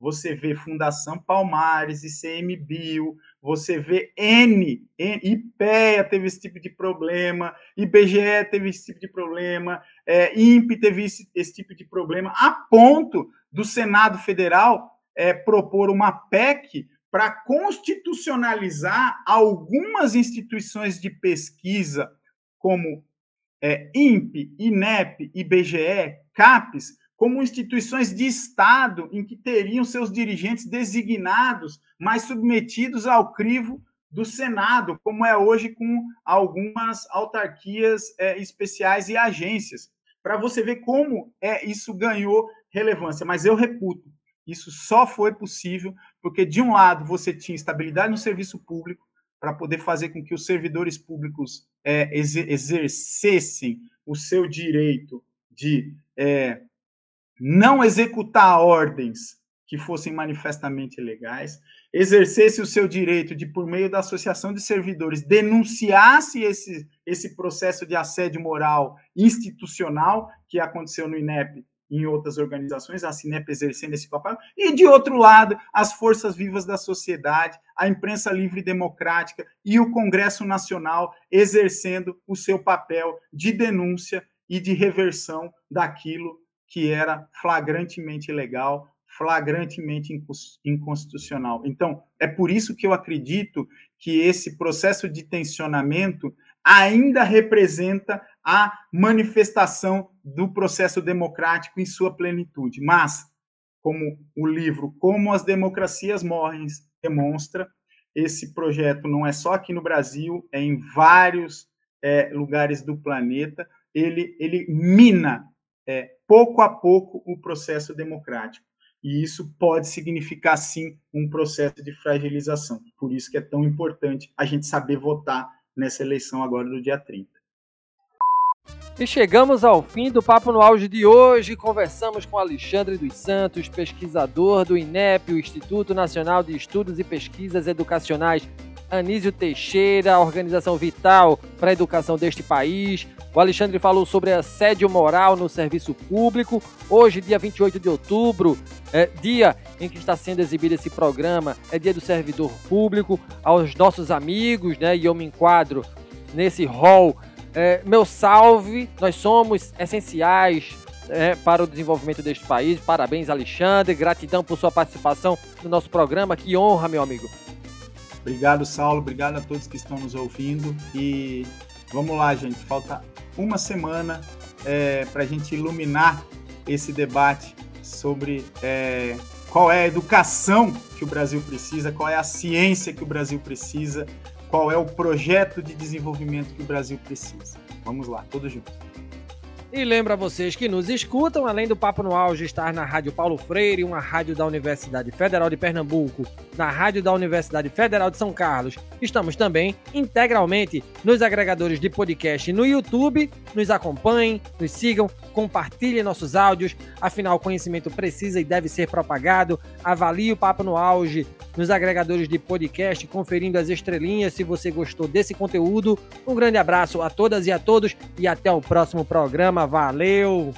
você vê Fundação Palmares, ICMBio, você vê N, N IPEA teve esse tipo de problema, IBGE teve esse tipo de problema, é, INPE teve esse, esse, tipo de problema, a ponto do Senado Federal é, propor uma PEC para constitucionalizar algumas instituições de pesquisa, como é, INPE, INEP, IBGE, CAPES, como instituições de Estado em que teriam seus dirigentes designados, mas submetidos ao crivo do Senado, como é hoje com algumas autarquias é, especiais e agências, para você ver como é isso ganhou relevância. Mas eu reputo, isso só foi possível porque, de um lado, você tinha estabilidade no serviço público, para poder fazer com que os servidores públicos é, exercessem o seu direito de é, não executar ordens que fossem manifestamente ilegais, exercesse o seu direito de, por meio da associação de servidores, denunciasse esse, esse processo de assédio moral institucional que aconteceu no INEP em outras organizações, a Cinep exercendo esse papel, e de outro lado, as forças vivas da sociedade, a imprensa livre e democrática e o Congresso Nacional exercendo o seu papel de denúncia e de reversão daquilo que era flagrantemente ilegal, flagrantemente inconstitucional. Então, é por isso que eu acredito que esse processo de tensionamento ainda representa a manifestação do processo democrático em sua plenitude. Mas, como o livro Como as Democracias Morrem demonstra, esse projeto não é só aqui no Brasil, é em vários é, lugares do planeta. Ele, ele mina é, pouco a pouco o processo democrático. E isso pode significar, sim, um processo de fragilização. Por isso que é tão importante a gente saber votar nessa eleição agora do dia 30. E chegamos ao fim do Papo no Auge de hoje. Conversamos com Alexandre dos Santos, pesquisador do INEP, o Instituto Nacional de Estudos e Pesquisas Educacionais Anísio Teixeira, organização vital para a educação deste país. O Alexandre falou sobre assédio moral no serviço público. Hoje, dia 28 de outubro, é dia em que está sendo exibido esse programa, é dia do servidor público. Aos nossos amigos, né, e eu me enquadro nesse hall. É, meu salve, nós somos essenciais é, para o desenvolvimento deste país. Parabéns, Alexandre. Gratidão por sua participação no nosso programa. Que honra, meu amigo. Obrigado, Saulo. Obrigado a todos que estão nos ouvindo. E vamos lá, gente. Falta uma semana é, para a gente iluminar esse debate sobre é, qual é a educação que o Brasil precisa, qual é a ciência que o Brasil precisa, qual é o projeto de desenvolvimento que o Brasil precisa. Vamos lá, todos juntos. E lembra vocês que nos escutam, além do Papo no Auge estar na Rádio Paulo Freire, uma rádio da Universidade Federal de Pernambuco, na Rádio da Universidade Federal de São Carlos, estamos também integralmente nos agregadores de podcast no YouTube. Nos acompanhem, nos sigam, compartilhem nossos áudios, afinal, conhecimento precisa e deve ser propagado. Avalie o Papo no Auge nos agregadores de podcast, conferindo as estrelinhas se você gostou desse conteúdo. Um grande abraço a todas e a todos e até o próximo Valeu!